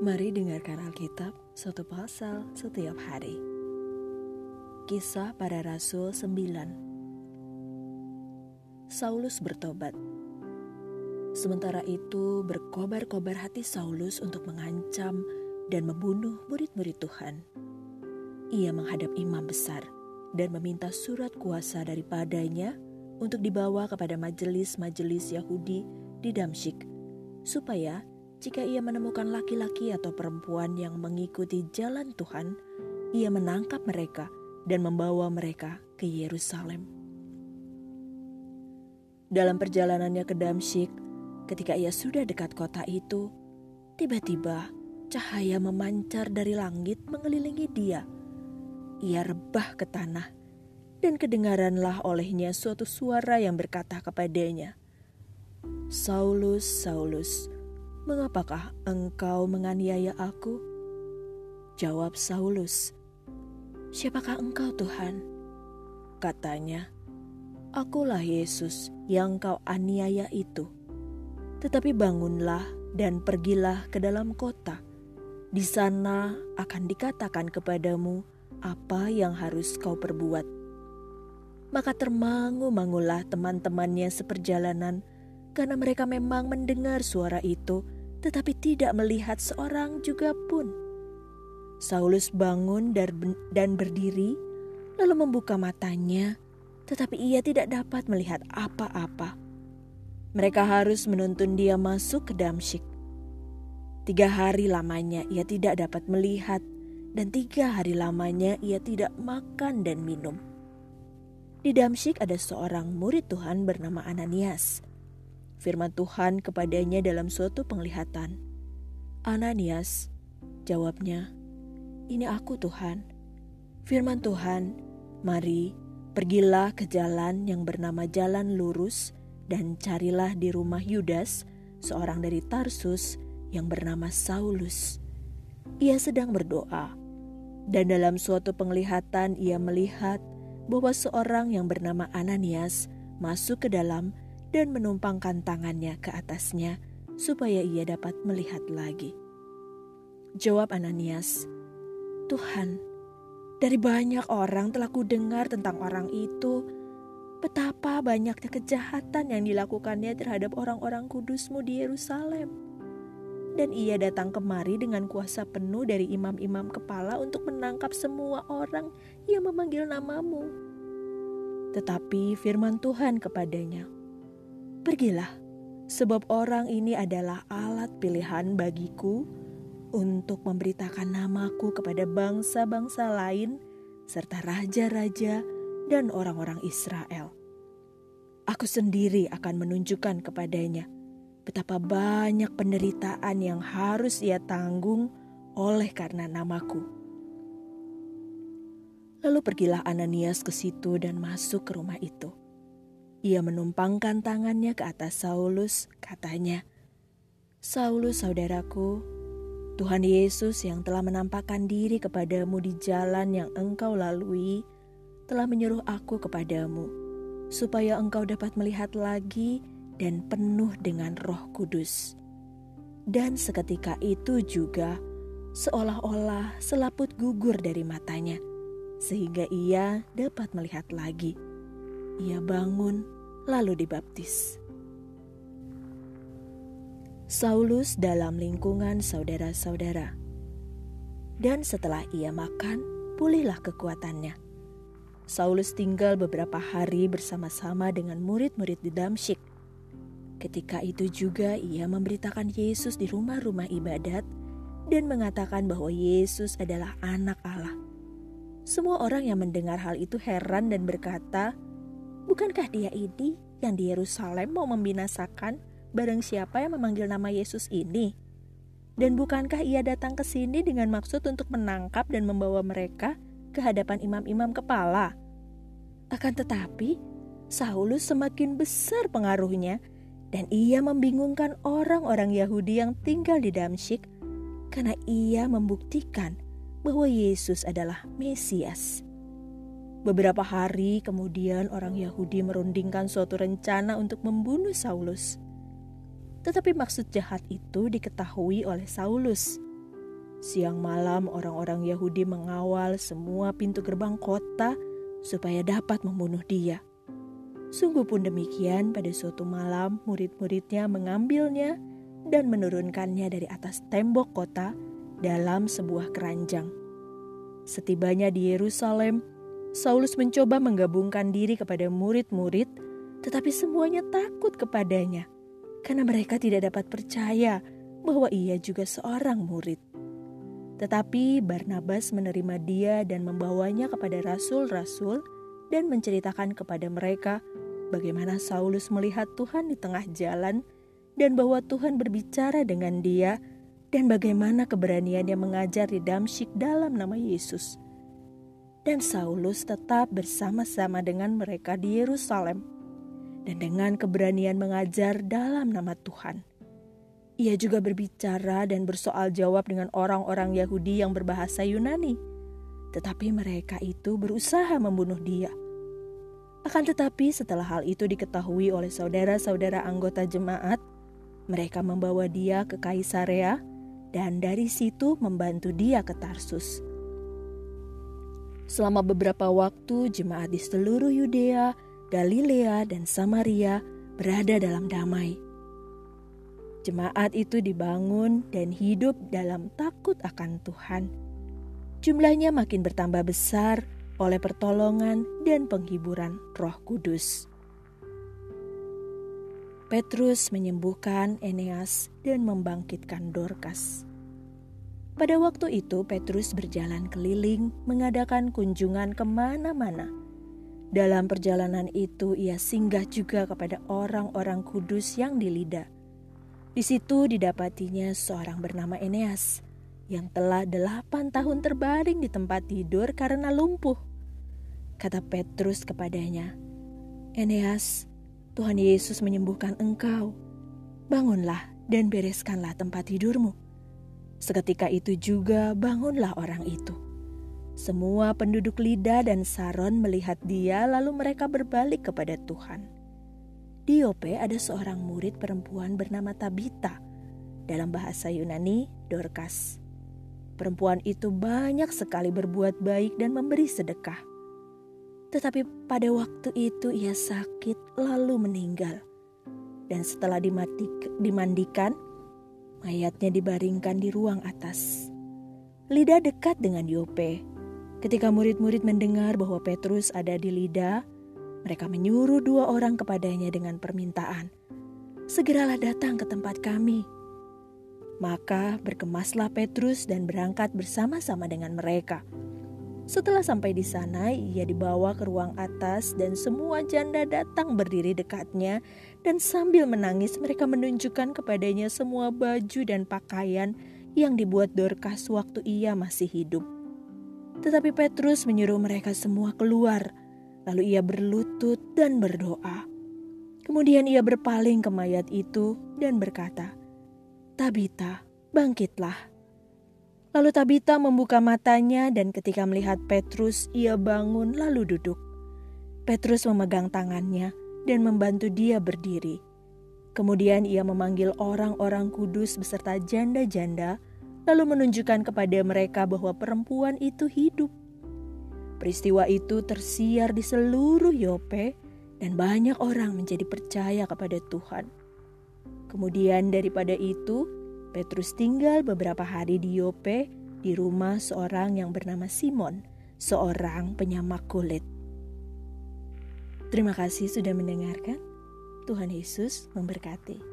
Mari dengarkan Alkitab satu pasal setiap hari. Kisah para Rasul 9 Saulus bertobat. Sementara itu berkobar-kobar hati Saulus untuk mengancam dan membunuh murid-murid Tuhan. Ia menghadap imam besar dan meminta surat kuasa daripadanya untuk dibawa kepada majelis-majelis Yahudi di Damsyik, supaya jika ia menemukan laki-laki atau perempuan yang mengikuti jalan Tuhan, ia menangkap mereka dan membawa mereka ke Yerusalem. Dalam perjalanannya ke Damsyik, ketika ia sudah dekat kota itu, tiba-tiba cahaya memancar dari langit mengelilingi dia. Ia rebah ke tanah, dan kedengaranlah olehnya suatu suara yang berkata kepadanya, "Saulus, Saulus." Mengapakah engkau menganiaya aku? Jawab Saulus, Siapakah engkau Tuhan? Katanya, Akulah Yesus yang kau aniaya itu. Tetapi bangunlah dan pergilah ke dalam kota. Di sana akan dikatakan kepadamu apa yang harus kau perbuat. Maka termangu-mangulah teman-temannya seperjalanan karena mereka memang mendengar suara itu, tetapi tidak melihat seorang juga pun. Saulus bangun dan berdiri, lalu membuka matanya, tetapi ia tidak dapat melihat apa-apa. Mereka harus menuntun dia masuk ke Damsyik. Tiga hari lamanya ia tidak dapat melihat, dan tiga hari lamanya ia tidak makan dan minum. Di Damsyik ada seorang murid Tuhan bernama Ananias firman Tuhan kepadanya dalam suatu penglihatan. Ananias, jawabnya, ini aku Tuhan. Firman Tuhan, mari pergilah ke jalan yang bernama jalan lurus dan carilah di rumah Yudas, seorang dari Tarsus yang bernama Saulus. Ia sedang berdoa, dan dalam suatu penglihatan ia melihat bahwa seorang yang bernama Ananias masuk ke dalam dan menumpangkan tangannya ke atasnya supaya ia dapat melihat lagi. Jawab Ananias, Tuhan, dari banyak orang telah kudengar tentang orang itu, betapa banyaknya kejahatan yang dilakukannya terhadap orang-orang kudusmu di Yerusalem. Dan ia datang kemari dengan kuasa penuh dari imam-imam kepala untuk menangkap semua orang yang memanggil namamu. Tetapi firman Tuhan kepadanya, Pergilah, sebab orang ini adalah alat pilihan bagiku untuk memberitakan namaku kepada bangsa-bangsa lain serta raja-raja dan orang-orang Israel. Aku sendiri akan menunjukkan kepadanya betapa banyak penderitaan yang harus ia tanggung oleh karena namaku. Lalu pergilah Ananias ke situ dan masuk ke rumah itu. Ia menumpangkan tangannya ke atas Saulus, katanya, Saulus saudaraku, Tuhan Yesus yang telah menampakkan diri kepadamu di jalan yang engkau lalui, telah menyuruh aku kepadamu, supaya engkau dapat melihat lagi dan penuh dengan roh kudus. Dan seketika itu juga, seolah-olah selaput gugur dari matanya, sehingga ia dapat melihat lagi ia bangun lalu dibaptis. Saulus dalam lingkungan saudara-saudara. Dan setelah ia makan, pulihlah kekuatannya. Saulus tinggal beberapa hari bersama-sama dengan murid-murid di Damsyik. Ketika itu juga ia memberitakan Yesus di rumah-rumah ibadat dan mengatakan bahwa Yesus adalah anak Allah. Semua orang yang mendengar hal itu heran dan berkata, Bukankah dia ini yang di Yerusalem mau membinasakan barang siapa yang memanggil nama Yesus ini? Dan bukankah ia datang ke sini dengan maksud untuk menangkap dan membawa mereka ke hadapan imam-imam kepala? Akan tetapi, Saulus semakin besar pengaruhnya dan ia membingungkan orang-orang Yahudi yang tinggal di Damsyik karena ia membuktikan bahwa Yesus adalah Mesias. Beberapa hari kemudian orang Yahudi merundingkan suatu rencana untuk membunuh Saulus. Tetapi maksud jahat itu diketahui oleh Saulus. Siang malam orang-orang Yahudi mengawal semua pintu gerbang kota supaya dapat membunuh dia. Sungguh pun demikian pada suatu malam murid-muridnya mengambilnya dan menurunkannya dari atas tembok kota dalam sebuah keranjang. Setibanya di Yerusalem, Saulus mencoba menggabungkan diri kepada murid-murid, tetapi semuanya takut kepadanya karena mereka tidak dapat percaya bahwa ia juga seorang murid. Tetapi Barnabas menerima dia dan membawanya kepada rasul-rasul dan menceritakan kepada mereka bagaimana Saulus melihat Tuhan di tengah jalan dan bahwa Tuhan berbicara dengan dia dan bagaimana keberaniannya mengajar di Damsyik dalam nama Yesus. Dan Saulus tetap bersama-sama dengan mereka di Yerusalem dan dengan keberanian mengajar dalam nama Tuhan. Ia juga berbicara dan bersoal jawab dengan orang-orang Yahudi yang berbahasa Yunani. Tetapi mereka itu berusaha membunuh dia. Akan tetapi setelah hal itu diketahui oleh saudara-saudara anggota jemaat, mereka membawa dia ke Kaisarea dan dari situ membantu dia ke Tarsus. Selama beberapa waktu, jemaat di seluruh Yudea, Galilea, dan Samaria berada dalam damai Jemaat itu dibangun dan hidup dalam takut akan Tuhan. Jumlahnya makin bertambah besar oleh pertolongan dan penghiburan Roh Kudus. Petrus menyembuhkan Eneas dan membangkitkan Dorcas. Pada waktu itu Petrus berjalan keliling mengadakan kunjungan ke mana-mana. Dalam perjalanan itu ia singgah juga kepada orang-orang kudus yang di Lida di situ didapatinya seorang bernama Eneas yang telah delapan tahun terbaring di tempat tidur karena lumpuh. Kata Petrus kepadanya, Eneas, Tuhan Yesus menyembuhkan engkau. Bangunlah dan bereskanlah tempat tidurmu. Seketika itu juga bangunlah orang itu. Semua penduduk Lida dan Saron melihat dia lalu mereka berbalik kepada Tuhan. Di Yope ada seorang murid perempuan bernama Tabita. Dalam bahasa Yunani, Dorcas. Perempuan itu banyak sekali berbuat baik dan memberi sedekah. Tetapi pada waktu itu ia sakit lalu meninggal. Dan setelah dimandikan, mayatnya dibaringkan di ruang atas. Lida dekat dengan Yope. Ketika murid-murid mendengar bahwa Petrus ada di Lida, mereka menyuruh dua orang kepadanya dengan permintaan, "Segeralah datang ke tempat kami." Maka berkemaslah Petrus dan berangkat bersama-sama dengan mereka. Setelah sampai di sana, ia dibawa ke ruang atas dan semua janda datang berdiri dekatnya dan sambil menangis mereka menunjukkan kepadanya semua baju dan pakaian yang dibuat Dorcas waktu ia masih hidup. Tetapi Petrus menyuruh mereka semua keluar Lalu ia berlutut dan berdoa. Kemudian ia berpaling ke mayat itu dan berkata, "Tabita, bangkitlah." Lalu Tabita membuka matanya dan ketika melihat Petrus, ia bangun lalu duduk. Petrus memegang tangannya dan membantu dia berdiri. Kemudian ia memanggil orang-orang kudus beserta janda-janda, lalu menunjukkan kepada mereka bahwa perempuan itu hidup. Peristiwa itu tersiar di seluruh Yope dan banyak orang menjadi percaya kepada Tuhan. Kemudian daripada itu, Petrus tinggal beberapa hari di Yope di rumah seorang yang bernama Simon, seorang penyamak kulit. Terima kasih sudah mendengarkan. Tuhan Yesus memberkati.